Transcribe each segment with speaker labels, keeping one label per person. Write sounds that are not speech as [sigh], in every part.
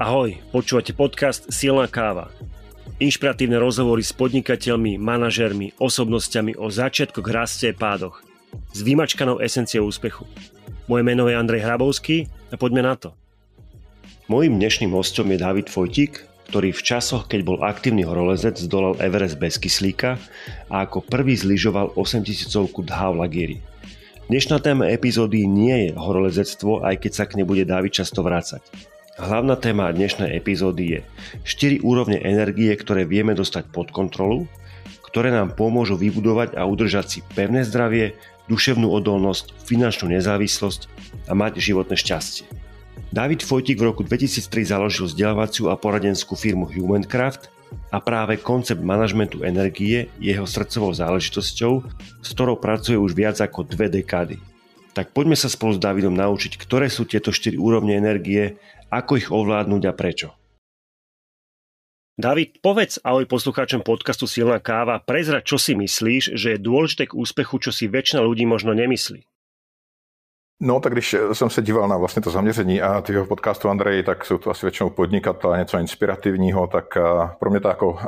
Speaker 1: Ahoj, počúvate podcast Silná káva. Inšpiratívne rozhovory s podnikateľmi, manažermi, osobnosťami o začiatkoch, raste a pádoch. S vymačkanou esenciou úspechu. Moje meno je Andrej Hrabovský a poďme na to. Mojím dnešným hostom je David Fojtik, ktorý v časoch, keď bol aktívny horolezec, zdolal Everest bez kyslíka a ako prvý zlyžoval 8000 Dha v Lagiri. Dnešná téma epizódy nie je horolezectvo, aj keď sa k nej bude David často vrácať. Hlavná téma dnešnej epizódy je 4 úrovne energie, ktoré vieme dostať pod kontrolu, ktoré nám pomôžu vybudovať a udržať si pevné zdravie, duševnú odolnosť, finančnú nezávislosť a mať životné šťastie. David Fojtik v roku 2003 založil vzdelávaciu a poradenskú firmu Humancraft a práve koncept manažmentu energie je jeho srdcovou záležitosťou, s ktorou pracuje už viac ako dve dekády. Tak poďme sa spolu s Davidom naučiť, ktoré sú tieto 4 úrovne energie ako ich ovládnuť a prečo. David, povedz ahoj poslucháčom podcastu Silná káva, prezrať, čo si myslíš, že je dôležité k úspechu, čo si väčšina ľudí možno nemyslí.
Speaker 2: No, tak když jsem se díval na vlastně to zaměření a tyho podcastu Andrej, tak jsou to asi většinou podnikatelé, něco inspirativního, tak pro mě to jako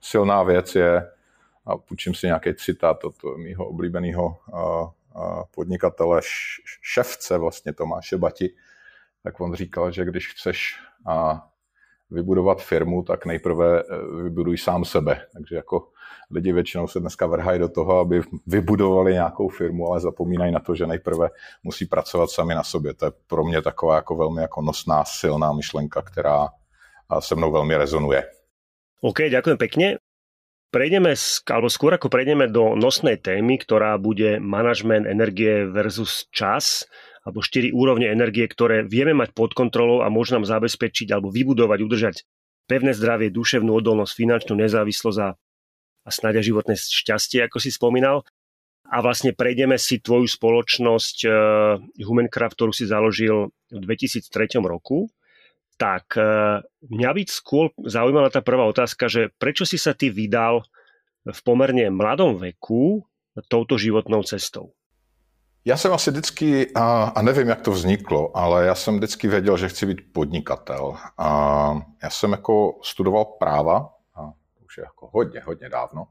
Speaker 2: silná věc je, a půjčím si nějaký citát od mýho oblíbeného podnikatele, šefce vlastně Tomáše Bati, tak on říkal, že když chceš a vybudovat firmu, tak nejprve eh, vybuduj sám sebe. Takže jako lidi většinou se dneska vrhají do toho, aby vybudovali nějakou firmu, ale zapomínají na to, že nejprve musí pracovat sami na sobě. To je pro mě taková jako velmi jako nosná, silná myšlenka, která se mnou velmi rezonuje.
Speaker 1: OK, ďakujem pekne. Prejdeme, alebo skôr ako prejdeme do nosnej témy, ktorá bude management energie versus čas alebo štyri úrovne energie, ktoré vieme mať pod kontrolou a môžu nám zabezpečiť alebo vybudovať, udržať pevné zdravie, duševnú odolnosť, finančnú nezávislosť a, a snáď životné šťastie, ako si spomínal. A vlastne prejdeme si tvoju spoločnosť uh, Humancraft, ktorú si založil v 2003 roku. Tak uh, mňa by skôr zaujímala tá prvá otázka, že prečo si sa ty vydal v pomerne mladom veku touto životnou cestou?
Speaker 2: Já jsem asi vždycky, a, a nevím, jak to vzniklo, ale já jsem vždycky věděl, že chci být podnikatel. A já jsem jako studoval práva, a to už je jako hodně, hodně dávno.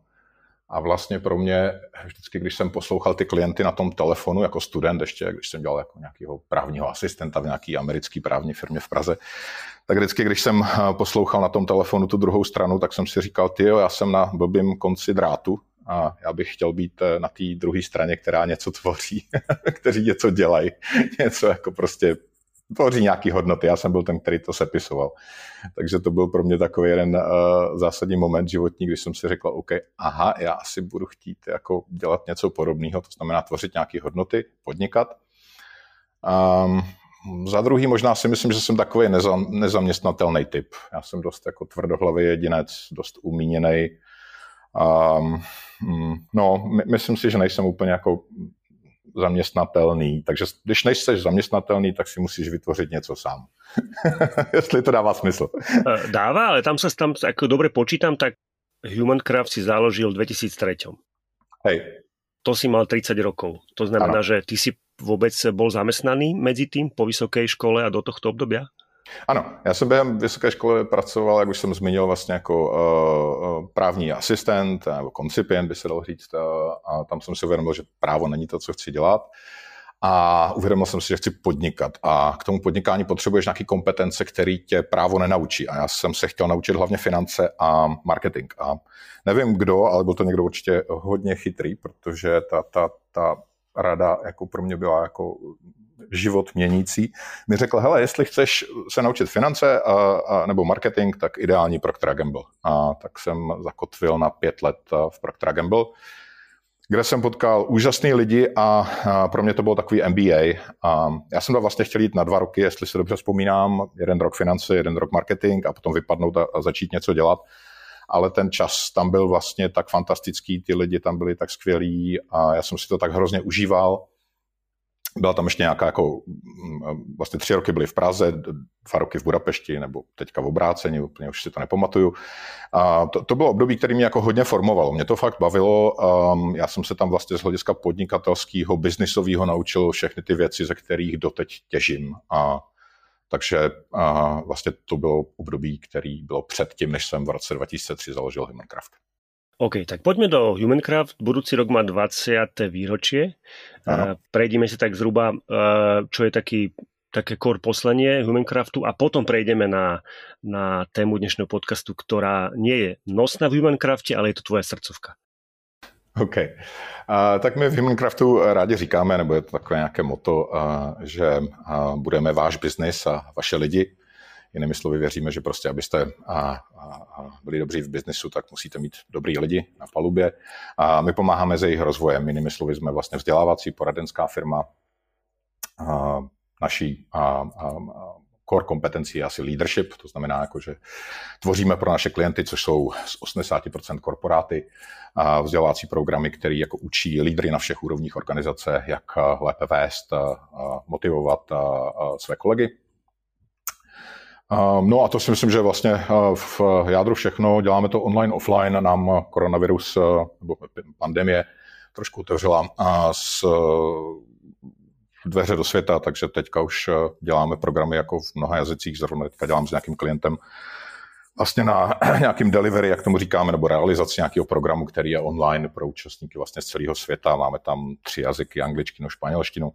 Speaker 2: A vlastně pro mě vždycky, když jsem poslouchal ty klienty na tom telefonu jako student, ještě když jsem dělal jako nějakého právního asistenta v nějaké americké právní firmě v Praze, tak vždycky, když jsem poslouchal na tom telefonu tu druhou stranu, tak jsem si říkal, ty já jsem na blbým konci drátu, a já bych chtěl být eh, na té druhé straně, která něco tvoří, [laughs] kteří něco dělají, [laughs] něco jako prostě tvoří nějaký hodnoty. Já jsem byl ten, který to sepisoval. Takže to byl pro mě takový jeden uh, zásadní moment životní, když jsem si řekl, OK, aha, já asi budu chtít jako dělat něco podobného, to znamená tvořit nějaké hodnoty, podnikat. Um, za druhý možná si myslím, že jsem takový nezam, nezaměstnatelný typ. Já jsem dost jako tvrdohlavý jedinec, dost umíněný, Um, no, my, myslím si, že nejsem úplně jako zaměstnatelný, takže když nejseš zaměstnatelný, tak si musíš vytvořit něco sám. [laughs] Jestli to dává smysl. [laughs]
Speaker 1: E, dává, ale tam sa tam, ako dobre počítam, tak Humancraft si založil v 2003.
Speaker 2: Hej.
Speaker 1: To si mal 30 rokov. To znamená, ano. že ty si vôbec bol zamestnaný medzi tým po vysokej škole a do tohto obdobia?
Speaker 2: Ano, já jsem během vysoké školy pracoval, jak už jsem zmínil, vlastně jako uh, právní asistent nebo koncipient, by se dalo říct, uh, a tam jsem si uvědomil, že právo není to, co chci dělat. A uvědomil jsem si, že chci podnikat. A k tomu podnikání potřebuješ nějaké kompetence, které tě právo nenaučí. A já jsem se chtěl naučit hlavně finance a marketing. A nevím kdo, ale byl to někdo určitě hodně chytrý, protože ta, ta, ta rada jako pro mě byla jako život měnící, mi řekl, hele, jestli chceš se naučit finance a, a, nebo marketing, tak ideální Procter Gamble. A tak jsem zakotvil na pět let v Procter Gamble, kde jsem potkal úžasný lidi a, a pro mě to bylo takový MBA. A já jsem tam vlastně chtěl jít na dva roky, jestli si dobře vzpomínám, jeden rok finance, jeden rok marketing a potom vypadnout a, a začít něco dělat ale ten čas tam byl vlastně tak fantastický, ty lidi tam byli tak skvělí a já jsem si to tak hrozně užíval byla tam ještě nějaká, jako, mm, vlastně tři roky byly v Praze, dva roky v Budapešti, nebo teďka v obrácení, úplně už si to nepamatuju. A to, to bylo období, které mě jako hodně formovalo. Mě to fakt bavilo. Um, já jsem se tam vlastně z hlediska podnikatelského, biznisového naučil všechny ty věci, ze kterých doteď těžím. A Takže a, vlastně to bylo období, který bylo před tím, než jsem v roce 2003 založil Humancraft.
Speaker 1: OK, tak poďme do Humancraft. Budúci rok má 20. výročie. Ano. Prejdeme si tak zhruba, čo je taký také core poslanie Humancraftu a potom prejdeme na, na tému dnešného podcastu, ktorá nie je nosná v Humancrafte, ale je to tvoje srdcovka.
Speaker 2: OK. Uh, tak my v Humancraftu rádi říkáme, nebo je to takové nějaké moto, uh, že uh, budeme váš biznis a vaše lidi. Jinými slovy věříme, že prostě, abyste a, a, a byli dobří v biznisu, tak musíte mít dobrý lidi na palubě. A my pomáháme s jejich rozvojem. Jinými slovy jsme vlastně vzdělávací poradenská firma. A naší a, a, a core kompetencí je asi leadership, to znamená, jako, že tvoříme pro naše klienty, což jsou z 80% korporáty, a vzdělávací programy, které jako učí lídry na všech úrovních organizace, jak lépe vést, a motivovat a své kolegy. No a to si myslím, že vlastně v jádru všechno. Děláme to online, offline. Nám koronavirus nebo pandemie trošku otevřela s dveře do světa, takže teďka už děláme programy jako v mnoha jazycích. Zrovna teďka dělám s nějakým klientem vlastně na [clears throat] nějakým delivery, jak tomu říkáme, nebo realizaci nějakého programu, který je online pro účastníky vlastně z celého světa. Máme tam tři jazyky, angličtinu, španělštinu.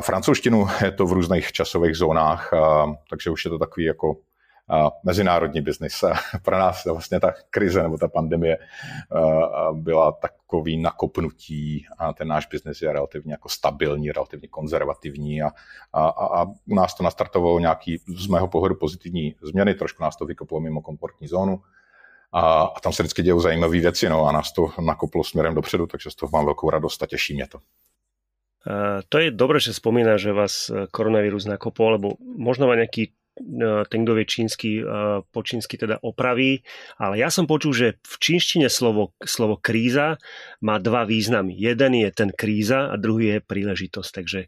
Speaker 2: Francouzštinu je to v různých časových zónách, takže už je to takový jako mezinárodní biznis. Pro nás vlastně ta krize nebo ta pandemie byla takový nakopnutí a ten náš biznis je relativně jako stabilní, relativně konzervativní a, a, a u nás to nastartovalo nějaký z mého pohledu pozitivní změny, trošku nás to vykoplo mimo komfortní zónu. A, a tam se vždycky dějou zajímavé věci, no, a nás to nakoplo směrem dopředu, takže z toho mám velkou radost a těší mě to.
Speaker 1: To je dobré, že spomína, že vás e, koronavírus nakopol, lebo možno má nejaký E, ten, kto vie čínsky, e, po čínsky teda opraví, ale ja som počul, že v čínštine slovo, slovo kríza má dva významy. Jeden je ten kríza a druhý je príležitosť, takže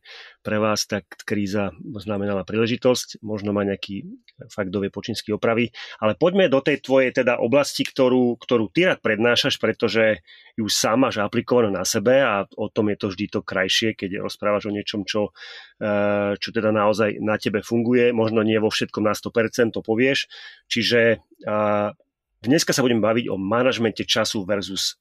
Speaker 1: pre vás tak kríza znamenala príležitosť, možno má nejaký fakt dovie po čínsky opravy, ale poďme do tej tvojej teda oblasti, ktorú, ktorú ty rád prednášaš, pretože ju sám máš aplikovanú na sebe a o tom je to vždy to krajšie, keď rozprávaš o niečom, čo, e, čo teda naozaj na tebe funguje, možno nie vo všetkom na 100% to povieš, čiže dneska sa budeme baviť o manažmente času versus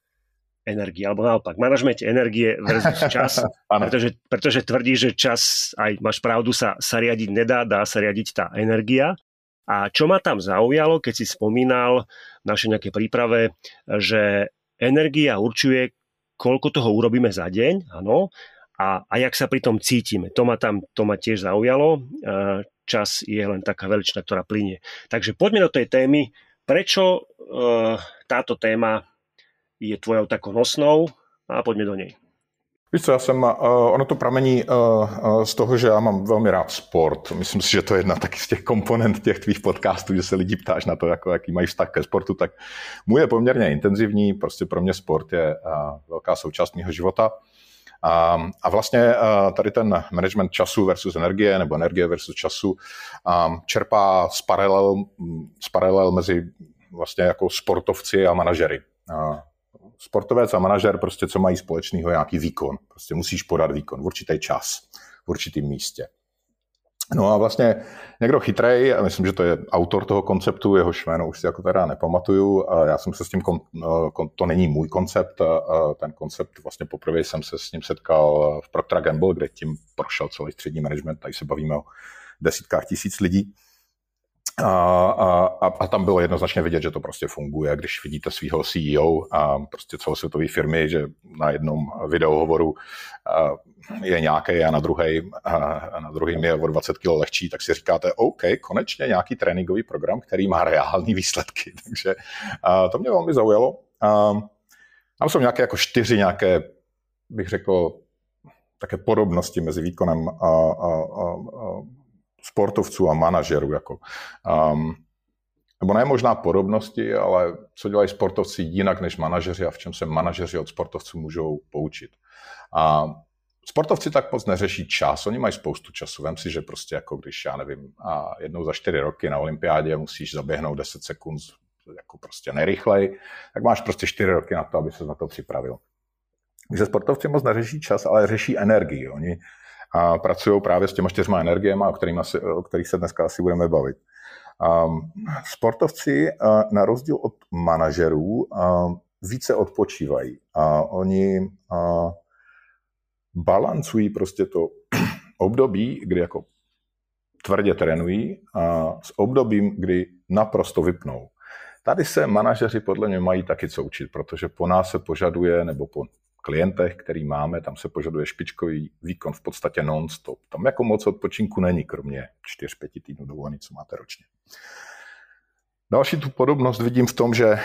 Speaker 1: energie, alebo naopak, manažmente energie versus [laughs] čas, pretože, pretože tvrdí, že čas, aj máš pravdu, sa, sa riadiť nedá, dá sa riadiť tá energia. A čo ma tam zaujalo, keď si spomínal v našej nejakej príprave, že energia určuje, koľko toho urobíme za deň, áno, a, a jak sa pri tom cítime. To ma tam to ma tiež zaujalo. Čas je len taká veličina, ktorá plinie. Takže poďme do tej témy. Prečo uh, táto téma je tvojou takou nosnou a pojďme do něj.
Speaker 2: Víš co, já jsem, uh, ono to pramení uh, uh, z toho, že já mám velmi rád sport. Myslím si, že to je jedna taky z těch komponent těch tvých podcastů, že se lidi ptáš na to, jako, jaký mají vztah ke sportu, tak můj je poměrně intenzivní, prostě pro mě sport je uh, velká součást mého života. A, a vlastně tady ten management času versus energie, nebo energie versus času, um, čerpá z paralel, z paralel mezi vlastně jako sportovci a manažery. Sportovec a manažer prostě co mají společného, nějaký výkon. Prostě musíš podat výkon v určitý čas, v určitém místě. No a vlastně někdo chytrej, a myslím, že to je autor toho konceptu, jehož jméno už si jako teda nepamatuju, a já jsem se s tím, to není můj koncept, ten koncept vlastně poprvé jsem se s ním setkal v Procter Gamble, kde tím prošel celý střední management, tady se bavíme o desítkách tisíc lidí. A, a, a tam bylo jednoznačně vidět, že to prostě funguje, když vidíte svého CEO a prostě celosvětové firmy, že na jednom videohovoru je nějaký a na druhý a na druhým je o 20 kg lehčí, tak si říkáte, OK, konečně nějaký tréninkový program, který má reální výsledky. [laughs] Takže to mě velmi zaujalo. Tam jsou nějaké jako čtyři nějaké, bych řekl, také podobnosti mezi výkonem a, a, a, a sportovců a manažerů. Jako. Um, nebo ne možná podobnosti, ale co dělají sportovci jinak než manažeři a v čem se manažeři od sportovců můžou poučit. A sportovci tak moc neřeší čas, oni mají spoustu času. Vem si, že prostě jako když, já nevím, a jednou za čtyři roky na olympiádě musíš zaběhnout 10 sekund jako prostě nejrychlej, tak máš prostě čtyři roky na to, aby se na to připravil. Takže sportovci moc neřeší čas, ale řeší energii. Oni a pracují právě s těma čtyřma energiemi, o, o kterých se dneska asi budeme bavit. Um, sportovci uh, na rozdíl od manažerů uh, více odpočívají a oni uh, balancují prostě to [clears throat] období, kdy jako tvrdě trénují a s obdobím, kdy naprosto vypnou. Tady se manažeři podle mě mají taky co učit, protože po nás se požaduje, nebo po klientech, který máme, tam se požaduje špičkový výkon v podstatě non-stop. Tam jako moc odpočinku není, kromě 4-5 týdnů dovolený, co máte ročně. Další tu podobnost vidím v tom, že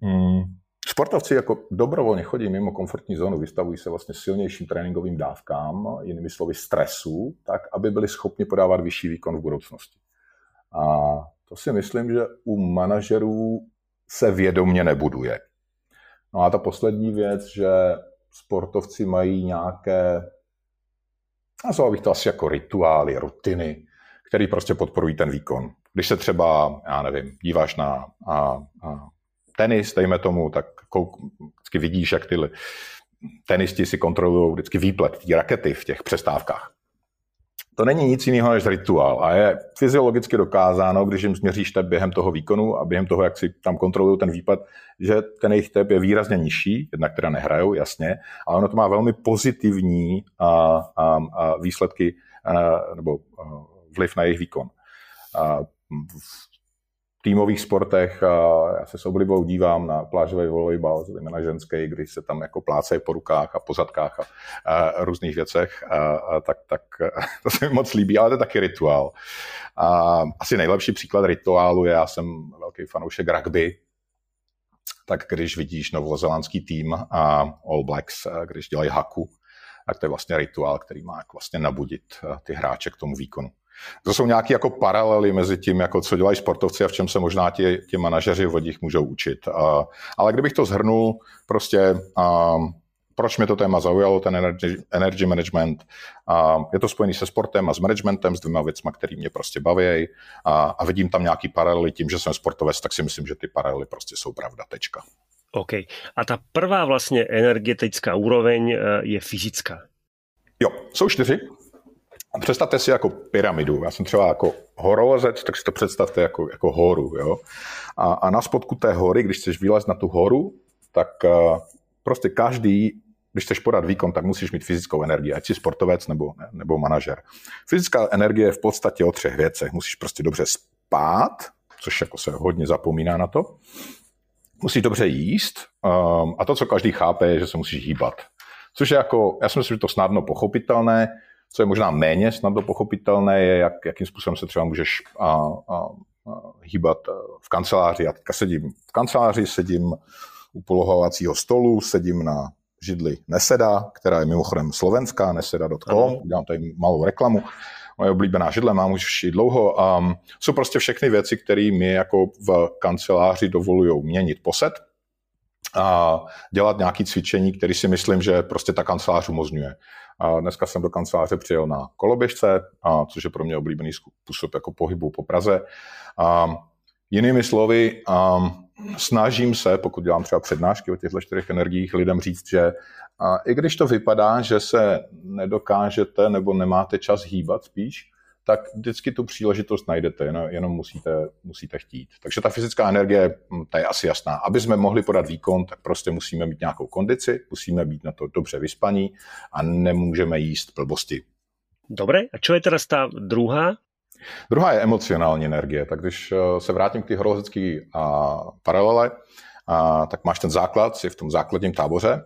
Speaker 2: mm, sportovci jako dobrovolně chodí mimo komfortní zónu, vystavují se vlastně silnějším tréninkovým dávkám, jinými slovy stresu, tak, aby byli schopni podávat vyšší výkon v budoucnosti. A to si myslím, že u manažerů se vědomně nebuduje. No a ta poslední věc, že sportovci mají nějaké, nazval bych to asi jako rituály, rutiny, které prostě podporují ten výkon. Když se třeba, já nevím, díváš na a, a tenis, dejme tomu, tak kouk, vždycky vidíš, jak ty tenisti si kontrolují vždycky výplet té rakety v těch přestávkách to není nic jiného než rituál a je fyziologicky dokázáno, když jim změříš tep během toho výkonu a během toho, jak si tam kontrolují ten výpad, že ten jejich tep je výrazně nižší, jednak teda nehrajou, jasně, ale ono to má velmi pozitivní a, a, a výsledky a, nebo a, vliv na jejich výkon. A týmových sportech. A já se s oblibou dívám na plážový volejbal, zejména ženský, když se tam jako plácají po rukách a po zadkách a, a různých věcech, a, a tak, tak [laughs] to se mi moc líbí, ale to je taky rituál. A asi nejlepší příklad rituálu je, já jsem velký fanoušek rugby, tak když vidíš novozelandský tým a All Blacks, když dělají haku, tak to je vlastně rituál, který má vlastně nabudit ty hráče k tomu výkonu. To jsou nějaké jako paralely mezi tím, jako co dělají sportovci a v čem se možná ti, ti manažeři v nich můžou učit. A, ale kdybych to zhrnul, prostě a, proč mě to téma zaujalo, ten energy, energy management. A je to spojený se sportem a s managementem, s dvěma věcmi, které mě prostě baví a, a vidím tam nějaký paralely tím, že jsem sportovec, tak si myslím, že ty paralely prostě jsou pravda, tečka.
Speaker 1: OK. A ta prvá vlastně energetická úroveň e, je fyzická.
Speaker 2: Jo, jsou čtyři. Představte si jako pyramidu. Já jsem třeba jako horolezec, tak si to představte jako, jako horu. Jo? A, a na spodku té hory, když chceš vylézt na tu horu, tak uh, prostě každý, když chceš podat výkon, tak musíš mít fyzickou energii, ať jsi sportovec nebo, nebo manažer. Fyzická energie je v podstatě o třech věcech. Musíš prostě dobře spát, což jako se hodně zapomíná na to. Musíš dobře jíst um, a to, co každý chápe, je, že se musíš hýbat. Což je jako, já si myslím, že to snadno pochopitelné, co je možná méně snadno pochopitelné, je, jak, jakým způsobem se třeba můžeš a, a, a hýbat v kanceláři. Já teďka sedím v kanceláři, sedím u polohovacího stolu, sedím na židli Neseda, která je mimochodem slovenská, neseda.com, dělám tady malou reklamu. Moje oblíbená židle mám už i dlouho. Um, jsou prostě všechny věci, které mi jako v kanceláři dovolují měnit posed a dělat nějaké cvičení, které si myslím, že prostě ta kancelář umožňuje. A dneska jsem do kanceláře přijel na koloběžce, a, což je pro mě oblíbený způsob jako pohybu po Praze. A, jinými slovy, a, snažím se, pokud dělám třeba přednášky o těchto čtyřech energiích, lidem říct, že a, i když to vypadá, že se nedokážete nebo nemáte čas hýbat spíš, tak vždycky tu příležitost najdete, jenom, jenom musíte, musíte chtít. Takže ta fyzická energie, hm, ta je asi jasná. Aby jsme mohli podat výkon, tak prostě musíme mít nějakou kondici, musíme být na to dobře vyspaní a nemůžeme jíst blbosti.
Speaker 1: Dobre, a čo je teraz ta druhá?
Speaker 2: Druhá je emocionální energie. Tak když eh, se vrátím k té horolezecké paralele, a, tak máš ten základ, si v tom základním táboře,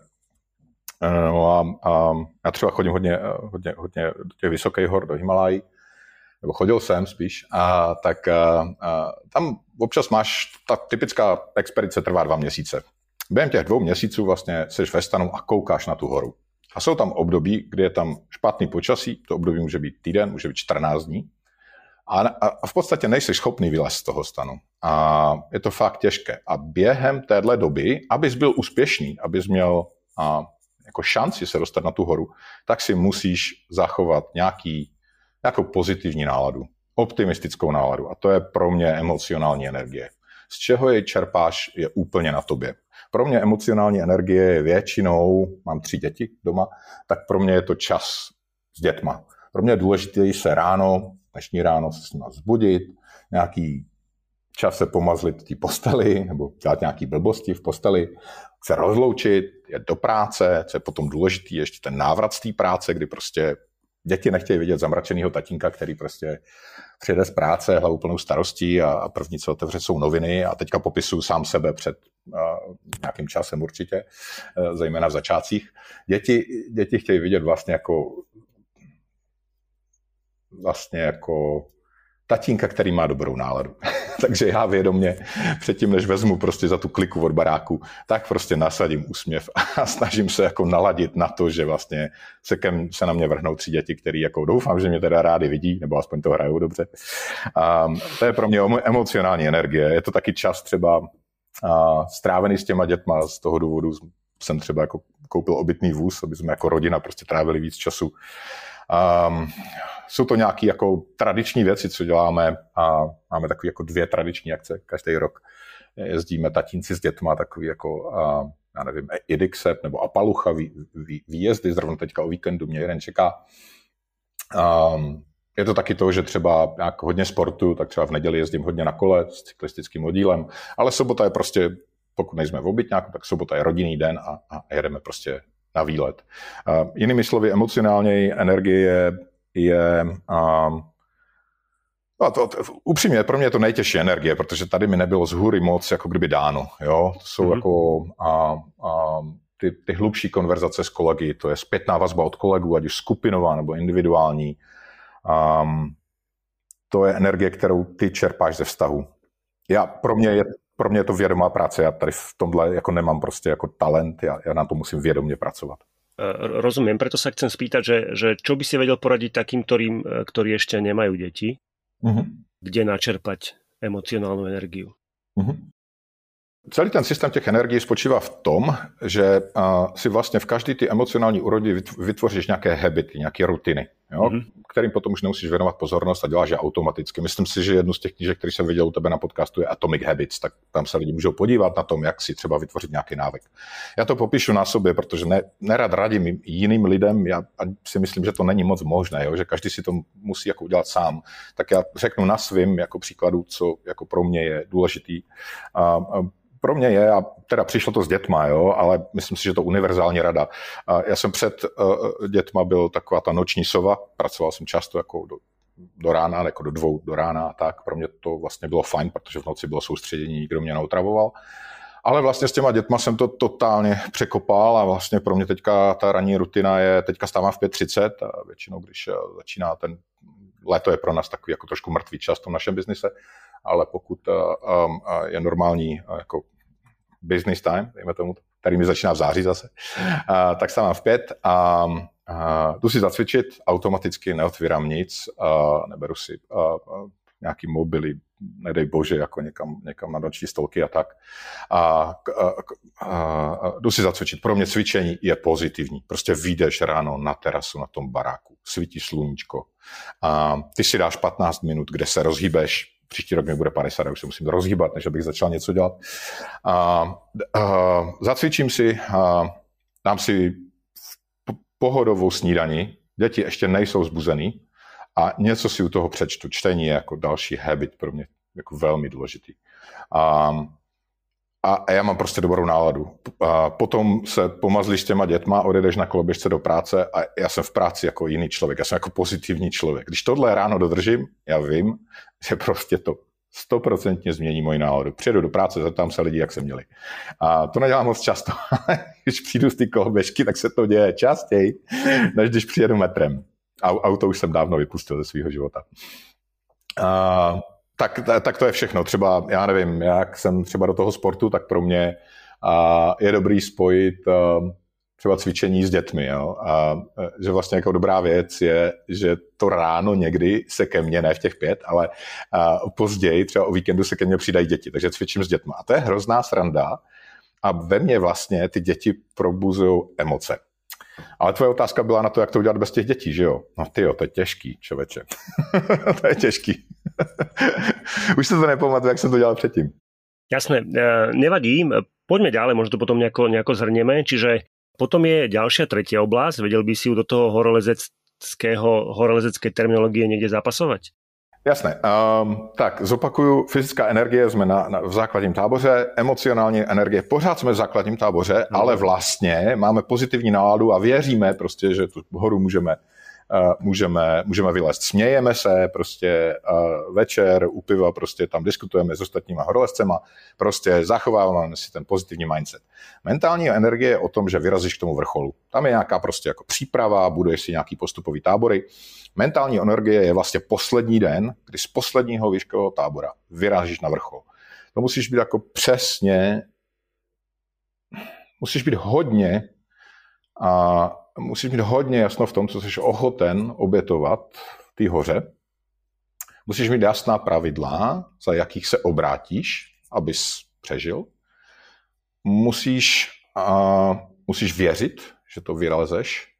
Speaker 2: eh, No a, a já třeba chodím hodně, eh, hodně, hodně do těch vysokých hor, do Himalají, nebo chodil jsem spíš, a tak a, a, tam občas máš, ta typická expedice trvá dva měsíce. Během těch dvou měsíců vlastně jsi ve stanu a koukáš na tu horu. A jsou tam období, kdy je tam špatný počasí, to období může být týden, může být 14 dní, a, a v podstatě nejsi schopný vylézt z toho stanu. A je to fakt těžké. A během téhle doby, abys byl úspěšný, abys měl a, jako šanci se dostat na tu horu, tak si musíš zachovat nějaký nějakou pozitivní náladu, optimistickou náladu. A to je pro mě emocionální energie. Z čeho jej čerpáš, je úplně na tobě. Pro mě emocionální energie je většinou, mám tři děti doma, tak pro mě je to čas s dětma. Pro mě je důležité se ráno, dnešní ráno se s nimi zbudit, nějaký čas se pomazlit té posteli nebo dělat nějaký blbosti v posteli, se rozloučit, je do práce, co je potom důležitý, ještě ten návrat z té práce, kdy prostě děti nechtějí vidět zamračeného tatínka, který prostě přijede z práce, hlavu plnou starostí a první, co otevře, jsou noviny a teďka popisuju sám sebe před uh, nějakým časem určitě, uh, zejména v začátcích. Děti, děti chtějí vidět vlastně jako vlastně jako tatínka, který má dobrou náladu. [laughs] Takže já vědomě předtím, než vezmu prostě za tu kliku od baráku, tak prostě nasadím úsměv a [laughs] snažím se jako naladit na to, že vlastně se, kem, se na mě vrhnou tři děti, který jako doufám, že mě teda rádi vidí, nebo aspoň to hrajou dobře. A to je pro mě emocionální energie. Je to taky čas třeba a, strávený s těma dětma, z toho důvodu jsem třeba jako koupil obytný vůz, aby jsme jako rodina prostě trávili víc času. Um, jsou to nějaké jako tradiční věci, co děláme a máme takové jako dvě tradiční akce každý rok. Jezdíme tatínci s dětma, takový jako, a, já nevím, Idixep nebo Apalucha, vý, vý, výjezdy, zrovna teďka o víkendu mě jeden čeká. Um, je to taky to, že třeba nějak hodně sportu, tak třeba v neděli jezdím hodně na kole s cyklistickým oddílem, ale sobota je prostě, pokud nejsme v obytňáku, tak sobota je rodinný den a, a jedeme prostě na výlet. Uh, jinými slovy, emocionálně energie je je a to, to, upřímně, pro mě je to nejtěžší energie, protože tady mi nebylo z hůry moc jako kdyby dáno. Jo? To jsou mm-hmm. jako a, a, ty, ty hlubší konverzace s kolegy, to je zpětná vazba od kolegů, ať už skupinová nebo individuální. Um, to je energie, kterou ty čerpáš ze vztahu. Já, pro, mě je, pro mě je to vědomá práce, já tady v tomhle jako nemám prostě jako talent, já, já na to musím vědomě pracovat.
Speaker 1: Rozumiem, preto sa chcem spýtať, že, že čo by si vedel poradiť takým, ktorým, ktorí ešte nemajú deti, uh-huh. kde načerpať emocionálnu energiu? Uh-huh.
Speaker 2: Celý ten systém těch energií spočívá v tom, že si vlastně v každé ty emocionální úrovni vytvoříš nějaké habity, nějaké rutiny, jo, mm-hmm. kterým potom už nemusíš věnovat pozornost a děláš je automaticky. Myslím si, že jednu z těch knížek, který jsem viděl u tebe na podcastu, je Atomic Habits, tak tam se lidi můžou podívat na tom, jak si třeba vytvořit nějaký návyk. Já to popíšu na sobě, protože ne, nerad radím jiným lidem, já si myslím, že to není moc možné, jo, že každý si to musí jako udělat sám. Tak já řeknu na svým jako příkladu, co jako pro mě je důležitý. A, a pro mě je, a teda přišlo to s dětma, jo, ale myslím si, že to univerzální rada. Já jsem před uh, dětma byl taková ta noční sova, pracoval jsem často jako do, do rána, jako do dvou do rána a tak. Pro mě to vlastně bylo fajn, protože v noci bylo soustředění, nikdo mě neotravoval. Ale vlastně s těma dětma jsem to totálně překopal a vlastně pro mě teďka ta ranní rutina je, teďka stávám v 5.30 a většinou, když eh, začíná ten léto je pro nás takový jako trošku mrtvý čas v tom našem biznise, ale pokud um, je normální jako business time, dejme tomu, který mi začíná v září zase, uh, tak stávám v pět a uh, jdu si zacvičit, automaticky neotvírám nic, uh, neberu si uh, nějaký mobily, nedej bože, jako někam, někam na noční stolky a tak. A, a, a, a jdu si zacvičit. Pro mě cvičení je pozitivní. Prostě vyjdeš ráno na terasu na tom baráku, svítí sluníčko. A ty si dáš 15 minut, kde se rozhýbeš, příští rok mi bude 50, já už se musím rozhýbat, než abych začal něco dělat. A, a, zacvičím si, a, dám si pohodovou snídaní, děti ještě nejsou zbuzený a něco si u toho přečtu. Čtení je jako další habit pro mě jako velmi důležitý. A, a já mám prostě dobrou náladu. A potom se pomazlíš s těma dětma, odjedeš na koloběžce do práce a já jsem v práci jako jiný člověk, já jsem jako pozitivní člověk. Když tohle ráno dodržím, já vím, že prostě to stoprocentně změní moji náladu. Přijedu do práce, zeptám se lidí, jak se měli. A to nedělám moc často. [laughs] když přijdu z ty koloběžky, tak se to děje častěji, než když přijedu metrem. Auto už jsem dávno vypustil ze svého života. A tak, tak to je všechno. Třeba, já nevím, jak jsem třeba do toho sportu, tak pro mě a je dobrý spojit třeba cvičení s dětmi. Jo? A že vlastně jako dobrá věc je, že to ráno někdy se ke mně, ne v těch pět, ale později, třeba o víkendu se ke mně přidají děti, takže cvičím s dětmi. A to je hrozná sranda a ve mně vlastně ty děti probuzují emoce. Ale tvoje otázka byla na to, jak to udělat bez těch dětí, že jo? No ty jo, to je těžký, čověče. [laughs] to je těžký. [laughs] Už se to nepamatuju, jak jsem to dělal předtím.
Speaker 1: Jasné, nevadí. Poďme ďalej, možno to potom nejako, nejako zhrnieme. Čiže potom je ďalšia tretia oblasť. Vedel by si ju do toho horolezeckého, horolezecké terminológie niekde zapasovať?
Speaker 2: Jasné. Um, tak zopakuju, fyzická energie jsme na, na, v základním táboře, emocionální energie pořád jsme v základním táboře, hmm. ale vlastně máme pozitivní náladu a věříme prostě, že tu horu můžeme můžeme, můžeme vylézt. Smějeme se prostě večer u piva, prostě tam diskutujeme s ostatníma horolezcema, prostě zachováváme si ten pozitivní mindset. Mentální energie je o tom, že vyrazíš k tomu vrcholu. Tam je nějaká prostě jako příprava, buduješ si nějaký postupový tábory. Mentální energie je vlastně poslední den, kdy z posledního výškového tábora vyrážíš na vrchol. To musíš být jako přesně, musíš být hodně a musíš mít hodně jasno v tom, co jsi ochoten obětovat té hoře. Musíš mít jasná pravidla, za jakých se obrátíš, abys přežil. Musíš, uh, musíš věřit, že to vylezeš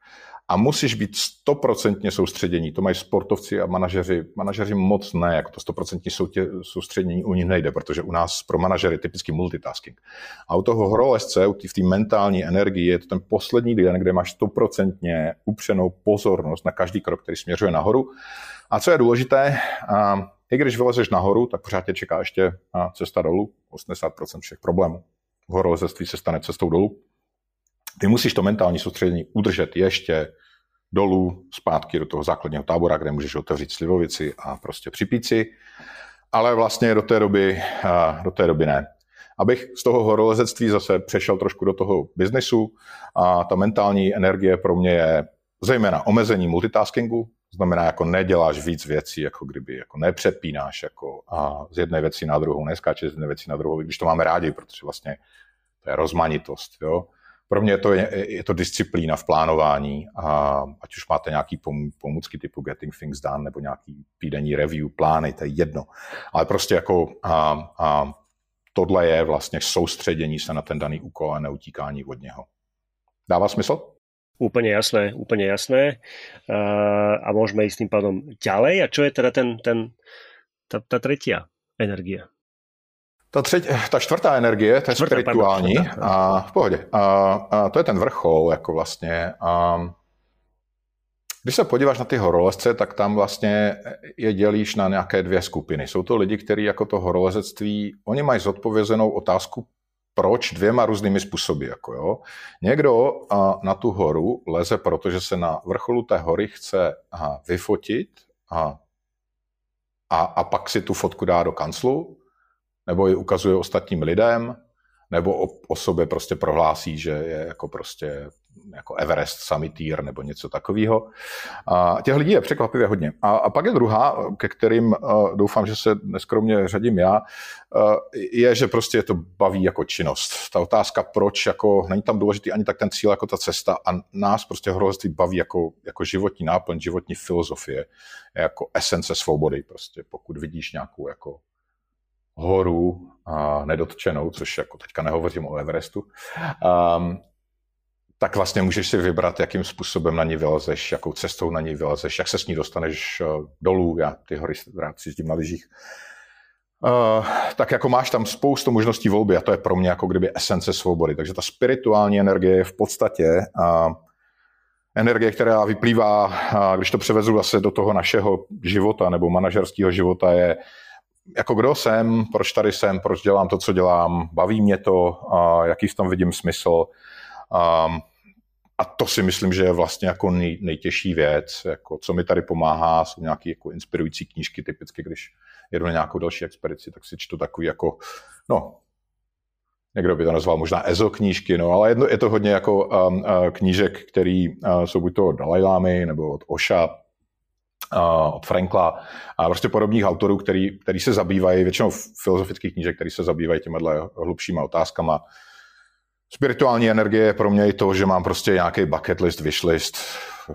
Speaker 2: a musíš být stoprocentně soustředění. To mají sportovci a manažeři. Manažeři moc ne, jako to stoprocentní soustředění u nich nejde, protože u nás pro manažery typicky multitasking. A u toho horolezce, v té mentální energii je to ten poslední den, kde máš stoprocentně upřenou pozornost na každý krok, který směřuje nahoru. A co je důležité, a i když vylezeš nahoru, tak pořád tě čeká ještě cesta dolů. 80% všech problémů v horolezectví se stane cestou dolů. Ty musíš to mentální soustředění udržet ještě dolů, zpátky do toho základního tábora, kde můžeš otevřít slivovici a prostě připít si, ale vlastně do té doby, do té doby ne. Abych z toho horolezectví zase přešel trošku do toho biznesu, a ta mentální energie pro mě je zejména omezení multitaskingu, znamená, jako neděláš víc věcí, jako kdyby jako nepřepínáš jako a z jedné věci na druhou, neskáčeš z jedné věci na druhou, když to máme rádi, protože vlastně to je rozmanitost. Jo? Pro mě to je, je to disciplína v plánování, a ať už máte nějaký pomůcky typu Getting Things Done nebo nějaký týdenní review, plány, to je jedno. Ale prostě jako a, a tohle je vlastně soustředění se na ten daný úkol a neutíkání od něho. Dává smysl?
Speaker 1: Úplne jasné, úplne jasné. A môžeme ísť tým pádom ďalej. A čo je teda ten, ten, tá, tá tretia energia?
Speaker 2: Ta, třetí, ta čtvrtá energie, to je čtvrtá, spirituální pardon, čtvrtá. a v pohodě. A, a to je ten vrchol, jako vlastně. A, když se podíváš na ty horolezce, tak tam vlastně je dělíš na nějaké dvě skupiny. Jsou to lidi, kteří jako to horolezectví, oni mají zodpovězenou otázku, proč dvěma různými způsoby. Jako jo. Někdo a, na tu horu leze, protože se na vrcholu té hory chce aha, vyfotit a, a, a pak si tu fotku dá do kanclu nebo ji ukazuje ostatním lidem, nebo o, o sobě prostě prohlásí, že je jako prostě jako Everest summitýr nebo něco takového. A těch lidí je překvapivě hodně. A, a pak je druhá, ke kterým uh, doufám, že se neskromně řadím já, uh, je, že prostě je to baví jako činnost. Ta otázka, proč, jako není tam důležitý ani tak ten cíl, jako ta cesta a nás prostě horolezství baví jako, jako životní náplň, životní filozofie, jako esence svobody. Prostě pokud vidíš nějakou jako horu a nedotčenou, což jako teďka nehovořím o Everestu, um, tak vlastně můžeš si vybrat, jakým způsobem na ní vylezeš, jakou cestou na ní vylezeš, jak se s ní dostaneš uh, dolů, já ty hory rád jezdím na lyžích. Uh, tak jako máš tam spoustu možností volby a to je pro mě jako kdyby esence svobody. Takže ta spirituální energie je v podstatě uh, energie, která vyplývá, uh, když to převezu zase do toho našeho života nebo manažerského života, je jako kdo jsem, proč tady jsem, proč dělám to, co dělám, baví mě to, a jaký v tom vidím smysl. A, a to si myslím, že je vlastně jako nej, nejtěžší věc, jako co mi tady pomáhá, jsou nějaké jako inspirující knížky, typicky, když jedu na nějakou další expedici, tak si čtu takový jako, no, někdo by to nazval možná EZO knížky, no, ale jedno, je to hodně jako um, uh, knížek, který uh, jsou buď to od Dalajlámy nebo od Oša, od Frankla a prostě podobných autorů, který, který se zabývají, většinou filozofických knížek, který se zabývají těmihle hlubšíma otázkama. Spirituální energie je pro mě i to, že mám prostě nějaký bucket list, wish list,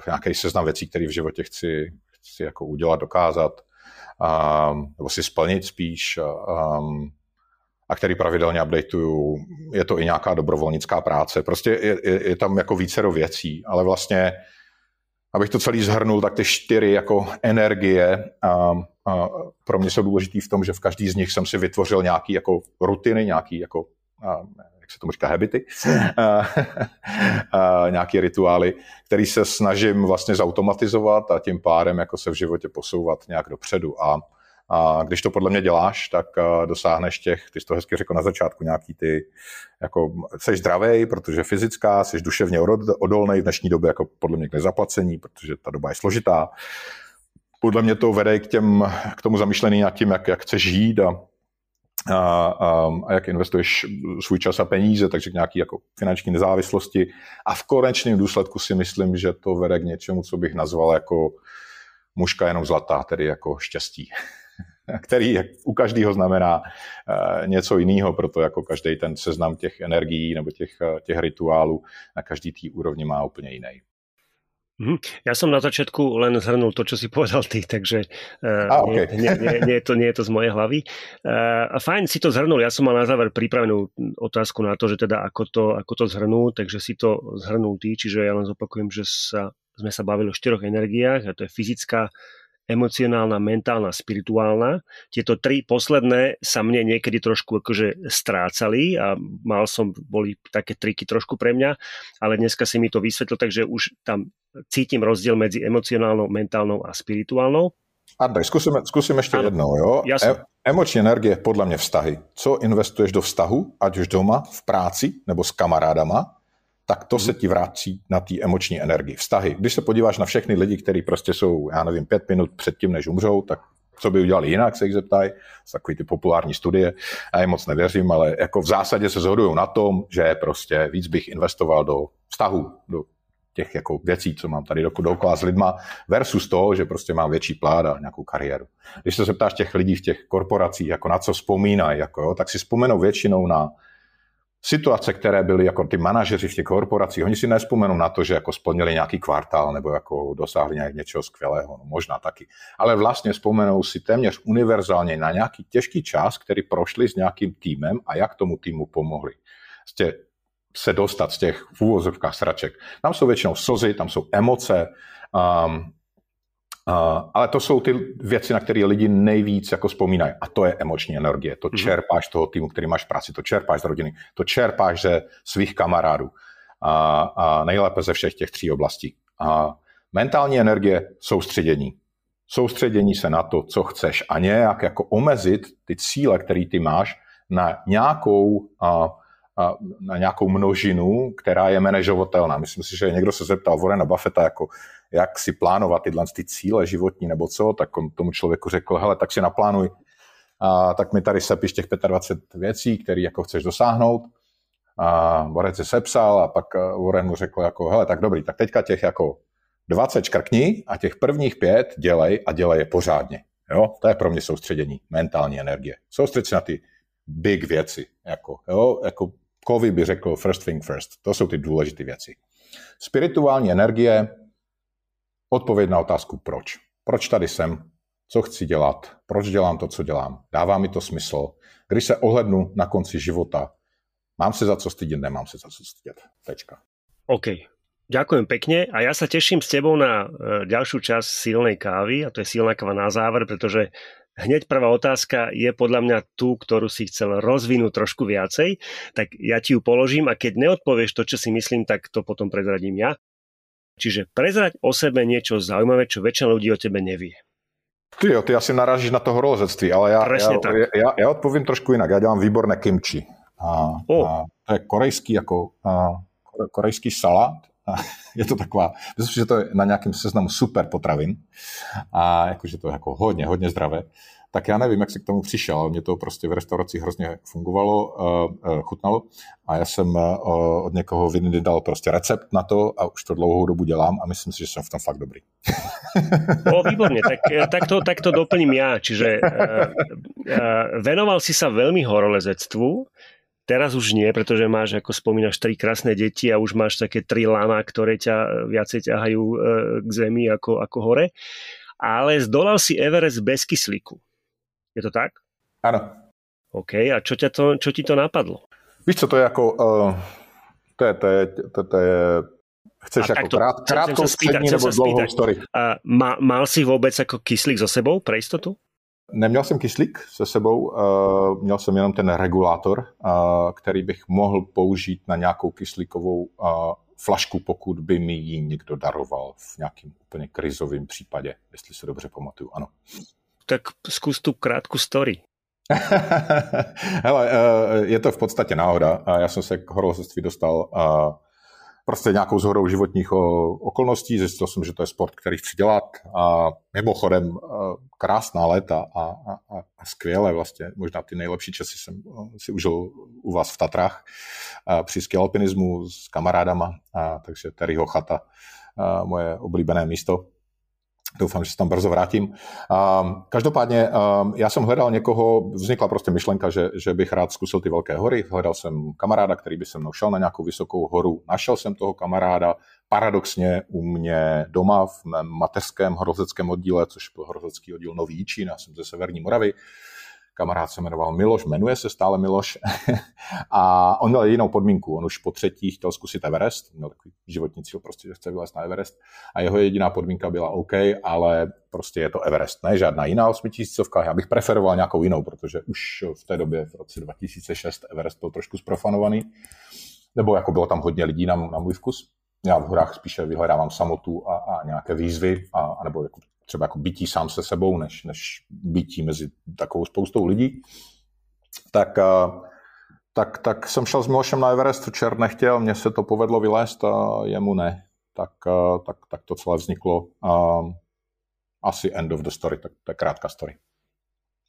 Speaker 2: nějaký seznam věcí, které v životě chci, chci jako udělat, dokázat, um, nebo si splnit spíš, um, a který pravidelně updateuju. Je to i nějaká dobrovolnická práce. Prostě je, je, je tam jako vícero věcí, ale vlastně abych to celý zhrnul, tak ty čtyři jako energie a, a pro mě jsou důležitý v tom, že v každý z nich jsem si vytvořil nějaký jako rutiny, nějaký jako a, jak se tomu říká, habity, [laughs] a, a, nějaké rituály, který se snažím vlastně zautomatizovat a tím pádem jako se v životě posouvat nějak dopředu. A, a když to podle mě děláš, tak dosáhneš těch, ty jsi to hezky řekl na začátku, nějaký ty, jako jsi zdravý, protože fyzická, jsi duševně odolný v dnešní době, jako podle mě k nezaplacení, protože ta doba je složitá. Podle mě to vede k, těm, k tomu zamýšlení nad tím, jak, jak chceš žít a, a, a, a jak investuješ svůj čas a peníze, takže k nějaký jako finanční nezávislosti. A v konečném důsledku si myslím, že to vede k něčemu, co bych nazval jako mužka jenom zlatá, tedy jako štěstí. [laughs] který u každého znamená eh, něco jiného, proto jako každý ten seznam těch energií nebo těch, eh, těch rituálů na každý tý úrovni má úplně jiný.
Speaker 1: Mm, ja som na začiatku len zhrnul to, čo si povedal ty, takže uh, A, okay. nie, nie, nie, nie, je to, nie je to z mojej hlavy. Uh, fajn si to zhrnul, ja som mal na záver pripravenú otázku na to, že teda ako to, ako to zhrnul, takže si to zhrnul ty, čiže ja len zopakujem, že sa, sme sa bavili o štyroch energiách a to je fyzická, emocionálna, mentálna, spirituálna. Tieto tri posledné sa mne niekedy trošku akože strácali a mal som, boli také triky trošku pre mňa, ale dneska si mi to vysvetlil, takže už tam cítim rozdiel medzi emocionálnou, mentálnou a spirituálnou.
Speaker 2: Andrej, zkusím, zkusím ještě ano. jednou. Jo? E, emoční energie, podle mě vztahy. Co investuješ do vztahu, ať už doma, v práci nebo s kamarádama, tak to se mhm. ti vrací na té emoční energii. Vztahy. Když se podíváš na všechny lidi, kteří prostě jsou, já nevím, pět minut před tím, než umřou, tak co by udělali jinak, se jich zeptají. Takový ty populární studie. Já jim moc nevěřím, ale jako v zásadě se shodují na tom, že prostě víc bych investoval do vztahu, do těch jako věcí, co mám tady dokola s lidma, versus to, že prostě mám větší plát a nějakou kariéru. Když se zeptáš těch lidí v těch korporacích, jako na co vzpomínají, jako jo, tak si vzpomenou většinou na situace, které byly jako ty manažeři v těch korporacích, oni si nespomenou na to, že jako splnili nějaký kvartál nebo jako dosáhli nějak něčeho skvělého, no možná taky. Ale vlastně vzpomenou si téměř univerzálně na nějaký těžký čas, který prošli s nějakým týmem a jak tomu týmu pomohli. Se dostat z těch v úvozovkách sraček. Tam jsou většinou slzy, tam jsou emoce, um, ale to jsou ty věci, na které lidi nejvíc jako vzpomínají. A to je emoční energie. To mm-hmm. čerpáš toho týmu, který máš v práci, to čerpáš z rodiny, to čerpáš ze svých kamarádů. A, a nejlépe ze všech těch tří oblastí. A mentální energie, soustředění. Soustředění se na to, co chceš a nějak jako omezit ty cíle, které ty máš na nějakou, a, a, na nějakou množinu, která je manažovatelná. Myslím si, že někdo se zeptal Warrena Buffetta, jako jak si plánovat tyhle ty cíle životní nebo co, tak on tomu člověku řekl, hele, tak si naplánuj, a tak mi tady sepiš těch 25 věcí, které jako chceš dosáhnout. A Warren se sepsal a pak eh, Warren mu řekl jako, hele, tak dobrý, tak teďka těch jako 20 škrkni a těch prvních pět dělej a dělej je pořádně. Jo? To je pro mě soustředění, mentální energie. Soustřed se na ty big věci. Jako, jo? jako Kovy by řekl first thing first. To jsou ty důležité věci. Spirituální energie, Odpověď na otázku proč. Proč tady jsem? Co chci dělat? Proč dělám to, co dělám? Dává mi to smysl? Když se ohlednu na konci života, mám se za co stydět, nemám se za co stydět. Tečka.
Speaker 1: OK. Ďakujem pekne a ja sa teším s tebou na e, ďalšiu časť silnej kávy a to je silná káva na záver, pretože hneď prvá otázka je podľa mňa tú, ktorú si chcel rozvinúť trošku viacej, tak ja ti ju položím a keď neodpovieš to, čo si myslím, tak to potom prezradím ja. Čiže prezrať o sebe niečo zaujímavé, čo väčšina ľudí o tebe nevie.
Speaker 2: Ty jo, ty asi narážíš na to horolezectví, ale já, já, já, já odpovím trošku jinak. Já dělám výborné kimči. A, oh. a to je korejský, jako, a, korejský salát. A [laughs] je to taková, myslím, že to je na nějakém seznamu super potravin. A jakože to je jako hodně, hodně zdravé tak já nevím, jak si k tomu přišel, ale mě to prostě v restauraci hrozně fungovalo, uh, uh, chutnalo a já jsem uh, od někoho v dal prostě recept na to a už to dlouhou dobu dělám a myslím si, že jsem v tom fakt dobrý.
Speaker 1: O, výborně, tak, tak, to, tak to doplním já. Čiže venoval si sa veľmi horolezectvu, Teraz už nie, pretože máš, ako spomínaš, tri krásne deti a už máš také tri lama, ktoré ťa viacej ťahajú k zemi ako, ako hore. Ale zdolal si Everest bez kyslíku. Je to tak?
Speaker 2: Ano.
Speaker 1: OK, a čo, ťa to, čo ti to napadlo?
Speaker 2: Víš co, to je jako, uh, to, je, to, je, to, to je Chceš a jako krát, krátkou, spýtať, nebo dlouhou story?
Speaker 1: A, ma, mal si vůbec jako kyslík za sebou pro jistotu?
Speaker 2: Neměl jsem kyslík se sebou, uh, měl jsem jenom ten regulátor, uh, který bych mohl použít na nějakou kyslíkovou uh, flašku, pokud by mi ji někdo daroval v nějakým úplně krizovém případě, jestli se dobře pamatuju, ano.
Speaker 1: Tak zkus tu krátkou story. [laughs]
Speaker 2: Hele, je to v podstatě náhoda. Já jsem se k horolezectví dostal prostě nějakou zhodou životních okolností. Zjistil jsem, že to je sport, který chci dělat. A mimochodem krásná léta a, a, a skvěle vlastně. Možná ty nejlepší časy jsem si užil u vás v Tatrách při skialpinismu s kamarádama. A, takže Terryho chata, moje oblíbené místo. Doufám, že se tam brzo vrátím. Každopádně já jsem hledal někoho, vznikla prostě myšlenka, že, že bych rád zkusil ty velké hory. Hledal jsem kamaráda, který by se mnou šel na nějakou vysokou horu. Našel jsem toho kamaráda paradoxně u mě doma v mém mateřském horozeckém oddíle, což byl horozecký oddíl Nový Jičín, já jsem ze Severní Moravy kamarád se jmenoval Miloš, jmenuje se stále Miloš. [laughs] A on měl jinou podmínku, on už po třetí chtěl zkusit Everest, měl takový životní cíl prostě, že chce vylézt na Everest. A jeho jediná podmínka byla OK, ale prostě je to Everest, ne žádná jiná osmitisícovka, já bych preferoval nějakou jinou, protože už v té době, v roce 2006, Everest byl trošku zprofanovaný, nebo jako bylo tam hodně lidí na, na můj vkus. Já v horách spíše vyhledávám samotu a, a nějaké výzvy, a, nebo jako třeba jako bytí sám se sebou, než, než bytí mezi takovou spoustou lidí, tak, eh, tak, tak jsem šel s Milošem na Everest, Čer nechtěl, mně se to povedlo vylézt a jemu ne. Tak, eh, tak, tak to celé vzniklo. Asi end of the story, tak to je krátká story.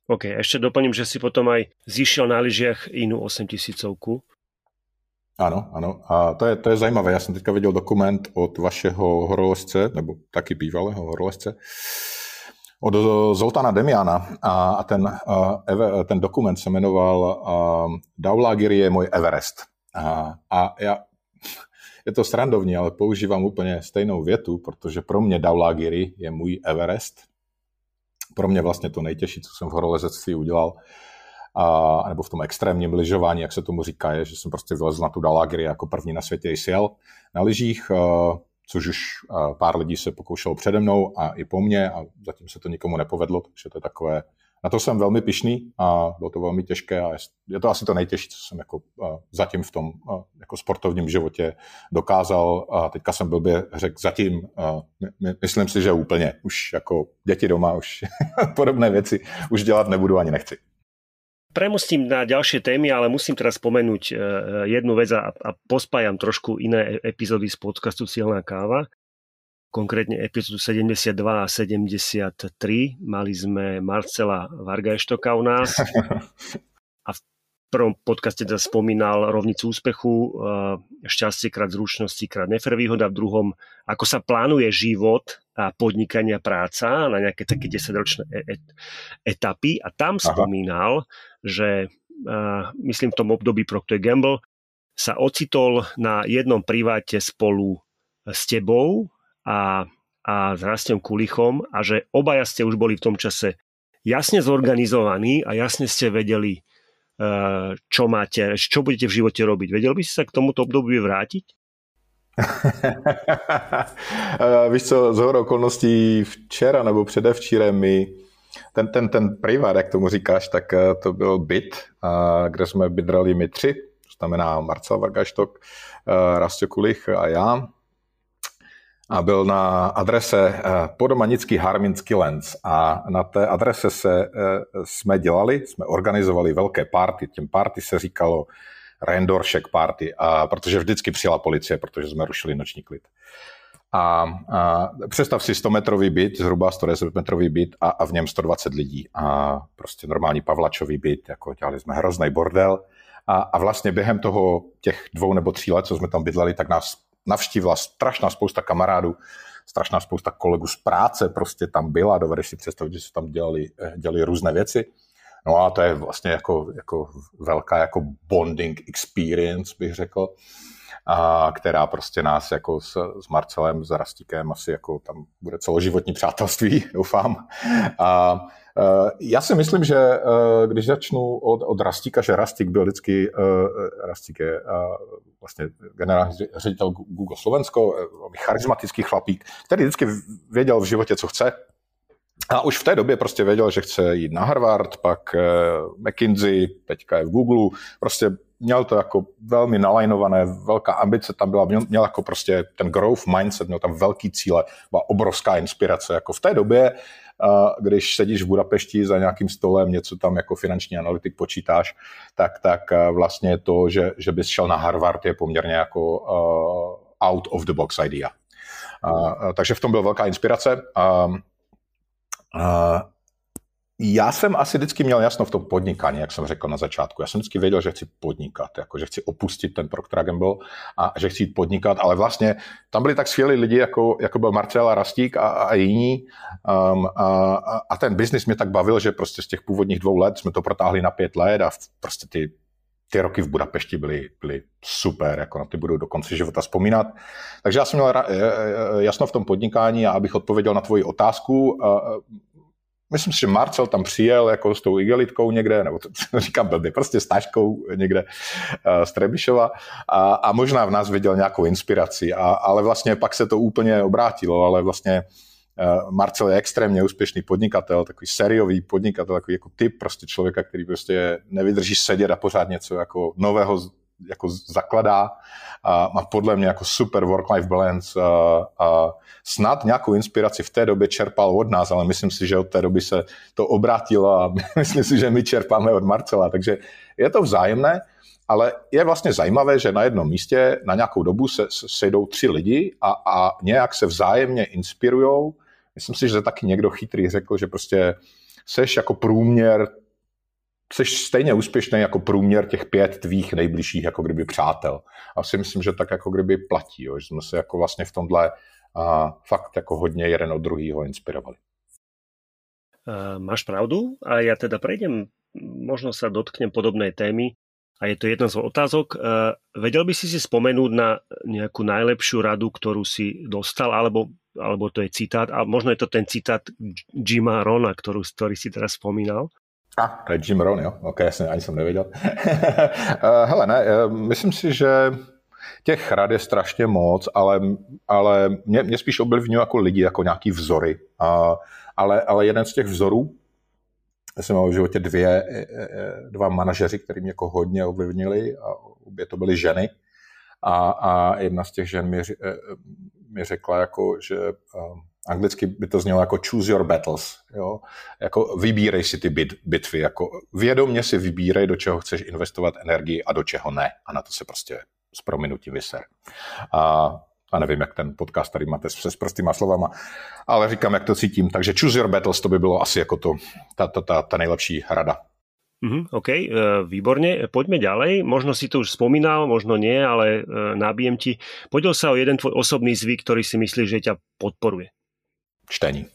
Speaker 1: OK, ještě doplním, že si potom aj zišiel na lyžiach inú 8000
Speaker 2: ano, ano. A to je, to je zajímavé. Já jsem teďka viděl dokument od vašeho horolezce, nebo taky bývalého horolezce, od Zoltana Demiana a, a ten, a, ten dokument se jmenoval Daulagiri je můj Everest. A, a já, je to srandovní, ale používám úplně stejnou větu, protože pro mě Daulagiri je můj Everest. Pro mě vlastně to nejtěžší, co jsem v horolezectví udělal, a, nebo v tom extrémním lyžování, jak se tomu říká, je, že jsem prostě vylezl na tu Dalagry jako první na světě sjel na lyžích, což už pár lidí se pokoušelo přede mnou a i po mně a zatím se to nikomu nepovedlo, takže to je takové, na to jsem velmi pišný a bylo to velmi těžké a je to asi to nejtěžší, co jsem jako zatím v tom jako sportovním životě dokázal. A teďka jsem blbě řekl zatím, myslím si, že úplně, už jako děti doma, už [laughs] podobné věci už dělat nebudu ani nechci.
Speaker 1: Premostím na ďalšie témy, ale musím teraz spomenúť e, jednu vec a, a pospájam trošku iné e, epizódy z podcastu Silná káva. Konkrétne epizódu 72 a 73. Mali sme Marcela Vargajštoka u nás [laughs] a v prvom podcaste teda spomínal rovnicu úspechu, e, šťastie krát zručnosti krát nefer výhoda, v druhom ako sa plánuje život a podnikania práca na nejaké také 10-ročné etapy a tam Aha. spomínal, že myslím v tom období Procter Gamble sa ocitol na jednom priváte spolu s tebou a, a s Rastom Kulichom a že obaja ste už boli v tom čase jasne zorganizovaní a jasne ste vedeli, čo máte, čo budete v živote robiť. Vedel by si sa k tomuto obdobiu vrátiť? [laughs]
Speaker 2: Víš co, z okolností včera nebo předevčírem mi ten, ten, ten privát, jak tomu říkáš, tak eh, to byl byt, kde jsme bydrali my tři, to znamená Marcel Vargaštok, eh, Rastě Kulich a já. A byl na adrese eh, Podomanický Harminský Lens. A na té adrese se jsme dělali, jsme organizovali velké party. Těm party se říkalo Rendoršek party, a protože vždycky přijela policie, protože jsme rušili noční klid. A, a představ si 100 metrový byt, zhruba 110 metrový byt a, a v něm 120 lidí. A prostě normální pavlačový byt, jako dělali jsme hrozný bordel. A, a vlastně během toho těch dvou nebo tří let, co jsme tam bydleli, tak nás navštívila strašná spousta kamarádů, strašná spousta kolegů z práce prostě tam byla, dovedeš si představit, že se tam dělali, dělali různé věci. No a to je vlastně jako, jako velká jako bonding experience, bych řekl a která prostě nás jako s, s Marcelem, s Rastíkem asi jako tam bude celoživotní přátelství, [laughs] doufám. A e, já si myslím, že e, když začnu od, od Rastíka, že Rastík byl vždycky, e, Rastík je vlastně generální ředitel Google Slovensko, charismatický chlapík, který vždycky věděl v životě, co chce, a už v té době prostě věděl, že chce jít na Harvard, pak McKinsey, teďka je v Google. Prostě měl to jako velmi nalajnované, velká ambice tam byla, měl, měl jako prostě ten growth mindset, měl tam velký cíle, byla obrovská inspirace. Jako v té době, když sedíš v Budapešti za nějakým stolem, něco tam jako finanční analytik počítáš, tak, tak vlastně to, že, že bys šel na Harvard, je poměrně jako uh, out of the box idea. Uh, takže v tom byla velká inspirace. Uh, uh, já jsem asi vždycky měl jasno v tom podnikání, jak jsem řekl na začátku. Já jsem vždycky věděl, že chci podnikat, jako že chci opustit ten Procter Gamble a že chci jít podnikat, ale vlastně tam byli tak skvělí lidi, jako, jako byl Marcela Rastík a, a jiní um, a, a ten biznis mě tak bavil, že prostě z těch původních dvou let jsme to protáhli na pět let a prostě ty, ty roky v Budapešti byly, byly super, jako na ty budu do konce života vzpomínat. Takže já jsem měl jasno v tom podnikání a abych odpověděl na tvoji otázku, myslím si, že Marcel tam přijel jako s tou igelitkou někde, nebo to, [laughs] říkám blbě, prostě s taškou někde uh, z Trebišova. A, a možná v nás viděl nějakou inspiraci, a, ale vlastně pak se to úplně obrátilo, ale vlastně uh, Marcel je extrémně úspěšný podnikatel, takový sériový podnikatel, takový jako typ prostě člověka, který prostě nevydrží sedět a pořád něco jako nového jako zakladá a má podle mě jako super work-life balance a, a snad nějakou inspiraci v té době čerpal od nás, ale myslím si, že od té doby se to obrátilo a [laughs] myslím si, že my čerpáme od Marcela, takže je to vzájemné, ale je vlastně zajímavé, že na jednom místě na nějakou dobu se sejdou tři lidi a, a nějak se vzájemně inspirujou. Myslím si, že taky někdo chytrý řekl, že prostě seš jako průměr jsi stejně úspěšný jako průměr těch pět tvých nejbližších jako kdyby přátel. A si myslím, že tak jako kdyby platí, jo, že jsme se jako vlastně v tomhle a fakt jako hodně jeden od druhého inspirovali.
Speaker 1: Máš pravdu a ja teda prejdem, možno sa dotknem podobnej témy a je to jedna z otázok. Vedel by si si spomenúť na nejakú najlepšiu radu, ktorú si dostal, alebo, alebo to je citát, a možno je to ten citát Jima Rona, ktorú, ktorý si teraz spomínal?
Speaker 2: A, to je Jim Rohn, jo? Ok, jasně, ani jsem nevěděl. [laughs] Hele, ne, eh, myslím si, že těch rad je strašně moc, ale, ale mě, mě spíš oblivňují jako lidi, jako nějaký vzory. A, ale, ale jeden z těch vzorů, já jsem měl v životě dvě, eh, eh, dva manažeři, který mě jako hodně ovlivnili a obě to byly ženy. A, a jedna z těch žen mi, mi řekla, jako, že Anglicky by to znělo jako choose your battles. Jo? Jako vybírej si ty bit, bitvy. Jako vědomně si vybírej, do čeho chceš investovat energii a do čeho ne. A na to se prostě s prominutím vyser. A, a nevím, jak ten podcast tady máte se s prostýma slovama, ale říkám, jak to cítím. Takže choose your battles, to by bylo asi jako to, ta, ta, ta, ta nejlepší rada.
Speaker 1: Mm, OK, e, výborne. Poďme ďalej. Možno si to už spomínal, možno nie, ale e, nabijem ti. Podiel sa o jeden tvoj osobný zvyk, ktorý si myslíš, že ťa podporuje.
Speaker 2: Čtení.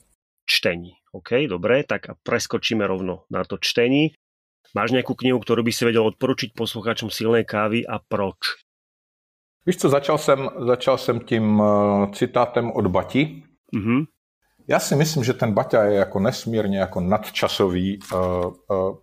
Speaker 1: Čtení. OK, dobre, tak preskočíme rovno na to čtení. Máš nejakú knihu, ktorú by si vedel odporučiť posluchačům silné kávy a proč?
Speaker 2: Víš co, začal jsem, začal jsem tím uh, citátem od Bati. Mm-hmm. Já si myslím, že ten Baťa je jako nesmírně jako nadčasový, uh, uh,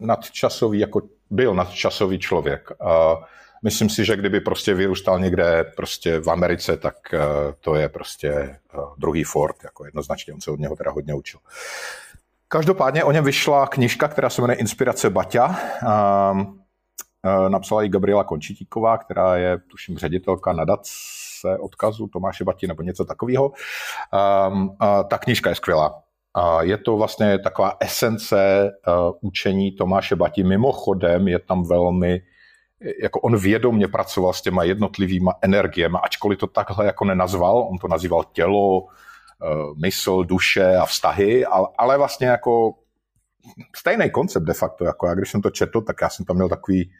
Speaker 2: nadčasový jako byl nadčasový člověk. Uh, myslím si, že kdyby prostě vyrůstal někde prostě v Americe, tak uh, to je prostě uh, druhý Ford, jako jednoznačně, on se od něho teda hodně učil. Každopádně o něm vyšla knižka, která se jmenuje Inspirace Baťa. Um, uh, napsala ji Gabriela Končitíková, která je, tuším, ředitelka nadace odkazu Tomáše Bati nebo něco takového. Uh, ta knižka je skvělá. Je to vlastně taková esence učení Tomáše Bati. Mimochodem je tam velmi jako on vědomně pracoval s těma jednotlivýma energiemi, ačkoliv to takhle jako nenazval, on to nazýval tělo, eh, mysl, duše a vztahy, ale, ale vlastně jako stejný koncept de facto, jako já když jsem to četl, tak já jsem tam měl takový,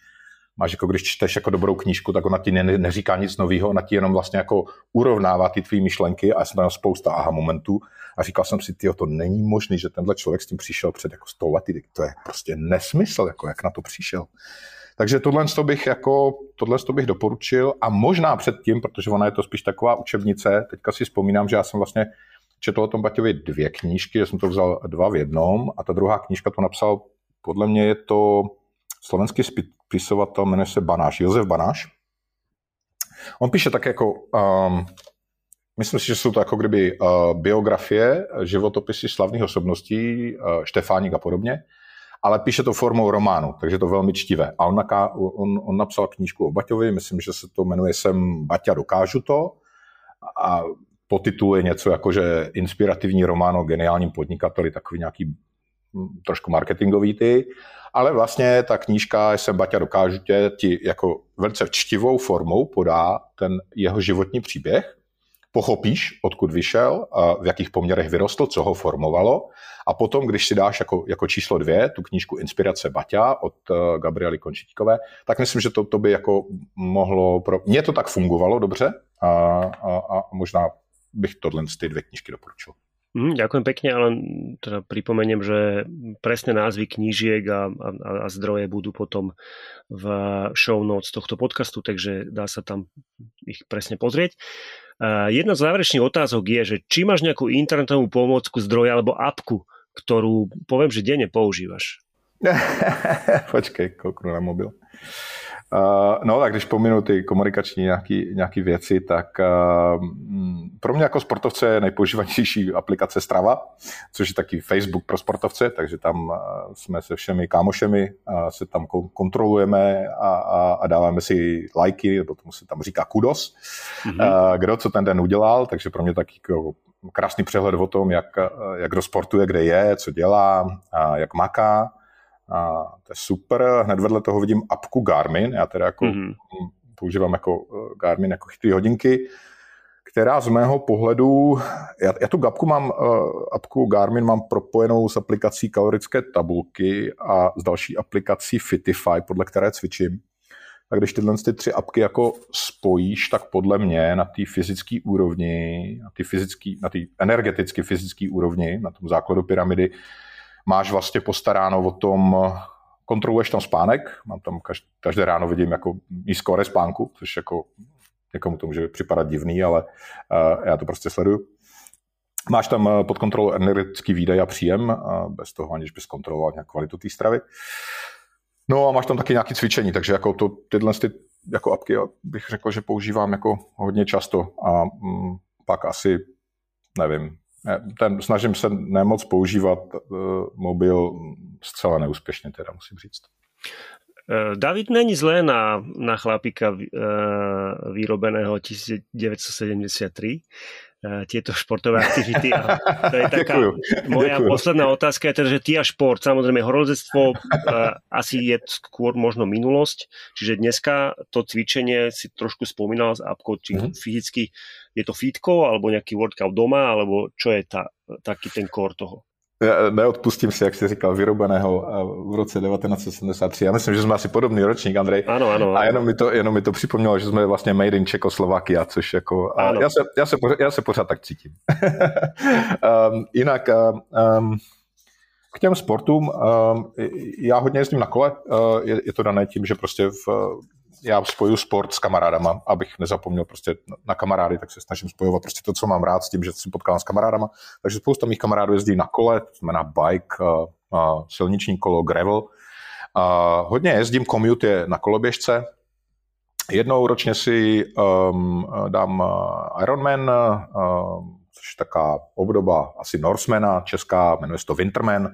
Speaker 2: máš jako když čteš jako dobrou knížku, tak ona ti ne, neříká nic nového, ona ti jenom vlastně jako urovnává ty tvý myšlenky a já jsem tam spousta aha momentů a říkal jsem si, ty to není možný, že tenhle člověk s tím přišel před jako 100 lety, to je prostě nesmysl, jako jak na to přišel. Takže tohle bych, jako, tohle bych doporučil a možná předtím, protože ona je to spíš taková učebnice, teďka si vzpomínám, že já jsem vlastně četl o tom Baťovi dvě knížky, že jsem to vzal dva v jednom a ta druhá knížka to napsal, podle mě je to slovenský spisovatel, jmenuje se Banáš, Josef Banáš. On píše tak jako, um, myslím si, že jsou to jako kdyby uh, biografie, životopisy slavných osobností, uh, Štefánik a podobně, ale píše to formou románu, takže to velmi čtivé. A on, on, on napsal knížku o Baťovi, myslím, že se to jmenuje Jsem Baťa, dokážu to. A potitul je něco jako, že inspirativní román o geniálním podnikateli, takový nějaký hm, trošku marketingový ty, ale vlastně ta knížka Jsem Baťa, dokážu tě, ti jako velice čtivou formou podá ten jeho životní příběh, pochopíš, odkud vyšel, v jakých poměrech vyrostl, co ho formovalo a potom, když si dáš jako, jako číslo dvě tu knížku Inspirace Baťa od uh, Gabriely Končitíkové, tak myslím, že to, to by jako mohlo... Pro... Mně to tak fungovalo dobře a, a, a možná bych tohle z ty dvě knížky doporučil.
Speaker 1: Mm, ďakujem pekne, ale teda pripomeniem, že presné názvy knížiek a, a, a zdroje budú potom v show notes tohto podcastu, takže dá sa tam ich presne pozrieť. Uh, jedna z záverečných otázok je, že či máš nejakú internetovú pomôcku, zdroj alebo apku, ktorú poviem, že denne používaš. [laughs]
Speaker 2: Počkej, kouknu na mobil. Uh, no tak když pominu ty komunikační nějaký, nějaký věci, tak uh, pro mě jako sportovce je nejpoužívanější aplikace Strava, což je taky Facebook pro sportovce, takže tam uh, jsme se všemi kámošemi, uh, se tam kontrolujeme a, a, a dáváme si lajky, nebo tomu se tam říká kudos, mm-hmm. uh, kdo co ten den udělal, takže pro mě taky jako krásný přehled o tom, jak, jak kdo sportuje, kde je, co dělá, a jak maká. A to je super. Hned vedle toho vidím apku Garmin. Já teda jako mm-hmm. používám jako eh, Garmin jako chytrý hodinky, která z mého pohledu, já, já tu apku mám, uh, apku Garmin mám propojenou s aplikací kalorické tabulky a s další aplikací Fitify, podle které cvičím. A když tyhle ty tři apky jako spojíš, tak podle mě na té fyzické úrovni, na té fyzický, na energeticky fyzické úrovni, na tom základu pyramidy, máš vlastně postaráno o tom, kontroluješ tam spánek, mám tam každé, každé ráno vidím jako nízko spánku, což jako někomu to může připadat divný, ale uh, já to prostě sleduju. Máš tam eh, pod kontrolou energetický výdaj a příjem, uh, bez toho aniž bys kontroloval nějak kvalitu té stravy. No a máš tam taky nějaké cvičení, takže jako to, tyhle ty jako apky bych řekl, že používám jako hodně často a mm, pak asi, nevím, ten, snažím se nemoc používat uh, mobil zcela neúspěšně, teda musím říct.
Speaker 1: Eh, David není zlé na, na chlapíka uh, vyrobeného 1973. Eh, tieto športové aktivity. A to je [laughs] taká Ďakujem. moja Ďakujem. posledná otázka je teda, že ty a šport, samozrejme horolezectvo uh, asi je skôr možno minulosť, čiže dneska to cvičenie si trošku spomínal s apkou, či mm-hmm. fyzicky je to fitko, alebo nejaký workout doma, alebo čo je ta, taký ten core toho?
Speaker 2: Neodpustím si, jak jsi říkal, vyrobeného v roce 1973. Já myslím, že jsme asi podobný ročník, Andrej.
Speaker 1: Ano, ano. ano.
Speaker 2: A jenom mi, to, jenom mi to připomnělo, že jsme vlastně made in Čekoslovakia, což jako... A já, se, já, se pořád, já se pořád tak cítím. [laughs] um, jinak um, k těm sportům, um, já hodně jezdím na kole. Uh, je to dané tím, že prostě v já spoju sport s kamarádama, abych nezapomněl prostě na kamarády, tak se snažím spojovat prostě to, co mám rád s tím, že se potkám s kamarádama. Takže spousta mých kamarádů jezdí na kole, to znamená bike, silniční kolo, gravel. Hodně jezdím, commute je na koloběžce. Jednou ročně si um, dám Ironman, um, což je taká obdoba asi Norsemana, česká, jmenuje se to Winterman.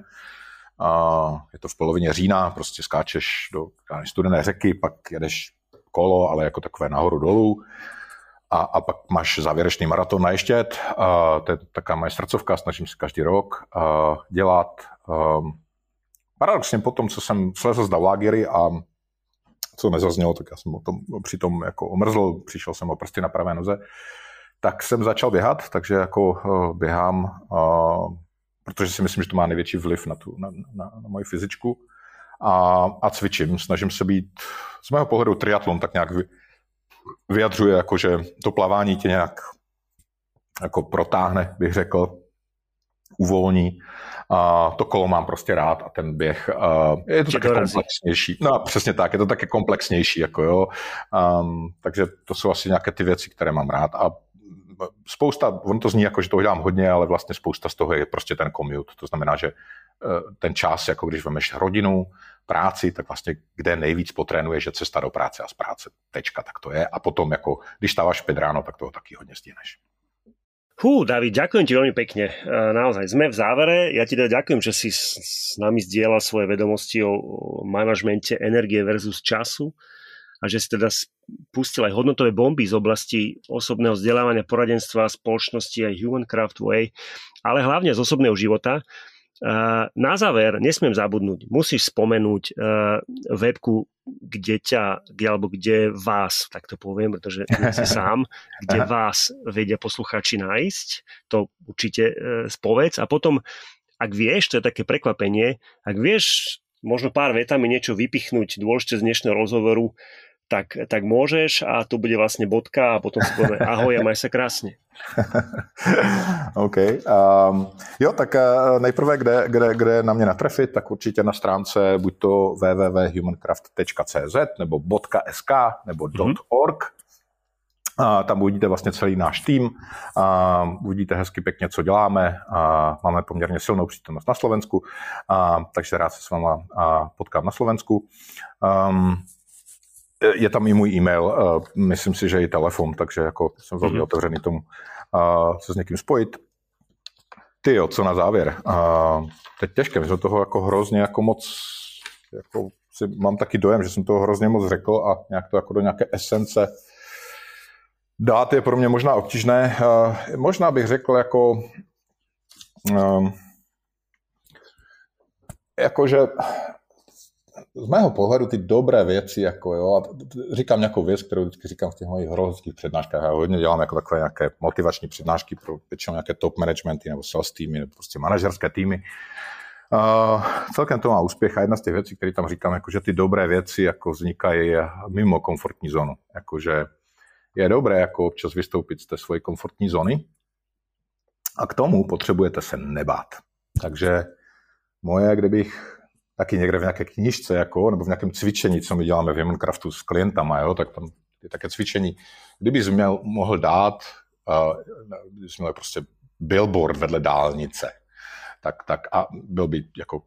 Speaker 2: Je to v polovině října, prostě skáčeš do studené řeky, pak jedeš kolo, ale jako takové nahoru dolů. A, a pak máš závěrečný maraton na Ještět, a to je taková moje srdcovka, snažím se každý rok a, dělat. Um, paradoxně po tom, co jsem slezl z Dalagiry a co nezaznělo, tak já jsem o tom přitom jako omrzl, přišel jsem o prsty na pravé noze, tak jsem začal běhat, takže jako uh, běhám, protože si myslím, že to má největší vliv na, tu, na, na, na moji fyzičku a, a cvičím. Snažím se být, z mého pohledu triatlon tak nějak vyjadřuje, jako že to plavání tě nějak jako protáhne, bych řekl, uvolní. A to kolo mám prostě rád a ten běh a je to také komplexnější. No přesně tak, je to také komplexnější. Jako jo. Um, takže to jsou asi nějaké ty věci, které mám rád. A spousta, on to zní jako, že toho dělám hodně, ale vlastně spousta z toho je prostě ten commute. To znamená, že Eh, ten čas, jako když vemeš rodinu, práci, tak vlastně kde nejvíc potrénuješ, že cesta do práce a z práce. Tečka, tak to je. A potom, jako, když stávaš 5 ráno, tak toho taky hodně stihneš.
Speaker 1: Hú, David, ďakujem ti veľmi pekne. E, naozaj, sme v závere. Ja ti teda ďakujem, že si s nami zdieľal svoje vedomosti o manažmente energie versus času a že si teda pustil aj hodnotové bomby z oblasti osobného vzdelávania, poradenstva, spoločnosti aj Human Craft Way, ale hlavne z osobného života. Na záver, nesmiem zabudnúť, musíš spomenúť webku, kde ťa, kde, alebo kde vás, tak to poviem, pretože si [laughs] sám, kde vás vedia posluchači nájsť, to určite e, spovedz. A potom, ak vieš, to je také prekvapenie, ak vieš možno pár vetami niečo vypichnúť dôležité z dnešného rozhovoru, tak, tak môžeš a tu bude vlastne bodka a potom si povieme ahoj a maj sa krásne. [laughs]
Speaker 2: OK. Um, jo, tak uh, nejprve, kde, kde, kde na mě natrefit, tak určitě na stránce buď to www.humancraft.cz nebo .sk nebo mm-hmm. .org. A tam uvidíte vlastně celý náš tým, a uvidíte hezky pěkně, co děláme. A máme poměrně silnou přítomnost na Slovensku, a, takže rád se s váma a, potkám na Slovensku. Um, je tam i můj e-mail, myslím si, že i telefon, takže jako jsem velmi mm-hmm. otevřený tomu se s někým spojit. Ty jo, co na závěr? Teď těžké, my jsme toho jako hrozně jako moc, jako si, mám taky dojem, že jsem toho hrozně moc řekl a nějak to jako do nějaké esence dát je pro mě možná obtížné. Možná bych řekl jako, jako že z mého pohledu ty dobré věci, jako jo, a říkám nějakou věc, kterou vždycky říkám v těch mojich horoleckých přednáškách, já hodně dělám jako takové nějaké motivační přednášky pro většinou nějaké top managementy nebo sales týmy, nebo prostě manažerské týmy. Uh, celkem to má úspěch a jedna z těch věcí, které tam říkám, jako, že ty dobré věci jako vznikají mimo komfortní zónu. Jakože je dobré jako občas vystoupit z té své komfortní zóny a k tomu potřebujete se nebát. Takže moje, kdybych taky někde v nějaké knižce, jako, nebo v nějakém cvičení, co my děláme v Humancraftu s klientama, jo, tak tam je také cvičení. Kdybys měl, mohl dát, uh, kdybys měl prostě billboard vedle dálnice, tak, tak a byl by jako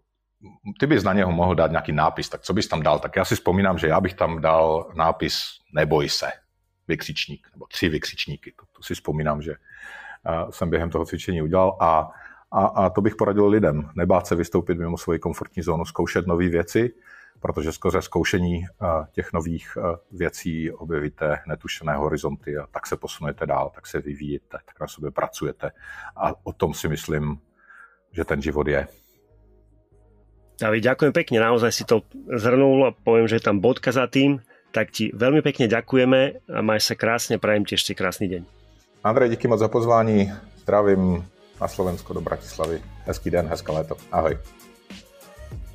Speaker 2: ty bys na něho mohl dát nějaký nápis, tak co bys tam dal? Tak já si vzpomínám, že já bych tam dal nápis Neboj se, vykřičník, nebo tři vykřičníky. To, to si vzpomínám, že uh, jsem během toho cvičení udělal a a, a to bych poradil lidem. Nebát se vystoupit mimo svoji komfortní zónu, zkoušet nové věci, protože skrze zkoušení eh, těch nových eh, věcí objevíte netušené horizonty a tak se posunujete dál, tak se vyvíjíte, tak na sobě pracujete. A o tom si myslím, že ten život je.
Speaker 1: David, ďakujem pekne, naozaj si to zhrnul a poviem, že je tam bodka za tým, tak ti veľmi pekne ďakujeme a maj sa krásne, prajem ti ešte krásny deň.
Speaker 2: Andrej, díky moc za pozvání, zdravím na Slovensko do Bratislavy. Hezký den, hezké léto. Ahoj.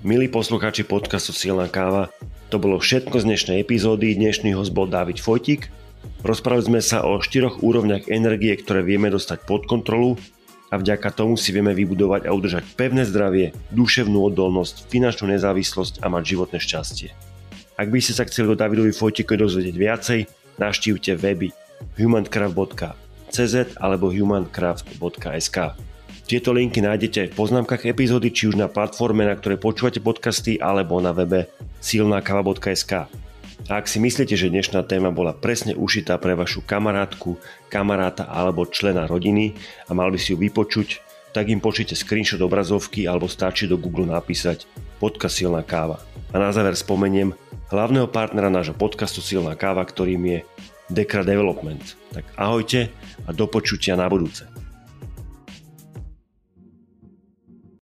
Speaker 1: Milí poslucháči podcastu Silná káva, to bolo všetko z dnešnej epizódy. Dnešný host bol David Fojtik. Rozprávali sme sa o štyroch úrovniach energie, ktoré vieme dostať pod kontrolu a vďaka tomu si vieme vybudovať a udržať pevné zdravie, duševnú odolnosť, finančnú nezávislosť a mať životné šťastie. Ak by ste sa chceli do Davidovi Fojtikovi dozvedieť viacej, navštívte weby humancraft.com cz alebo humancraft.sk. Tieto linky nájdete v poznámkach epizódy, či už na platforme, na ktorej počúvate podcasty, alebo na webe silnakava.sk. A ak si myslíte, že dnešná téma bola presne ušitá pre vašu kamarátku, kamaráta alebo člena rodiny a mal by si ju vypočuť, tak im pošlite screenshot obrazovky alebo stačí do Google napísať podcast Silná káva. A na záver spomeniem hlavného partnera nášho podcastu Silná káva, ktorým je Dekra Development. Tak ahojte a do počutia na budúce.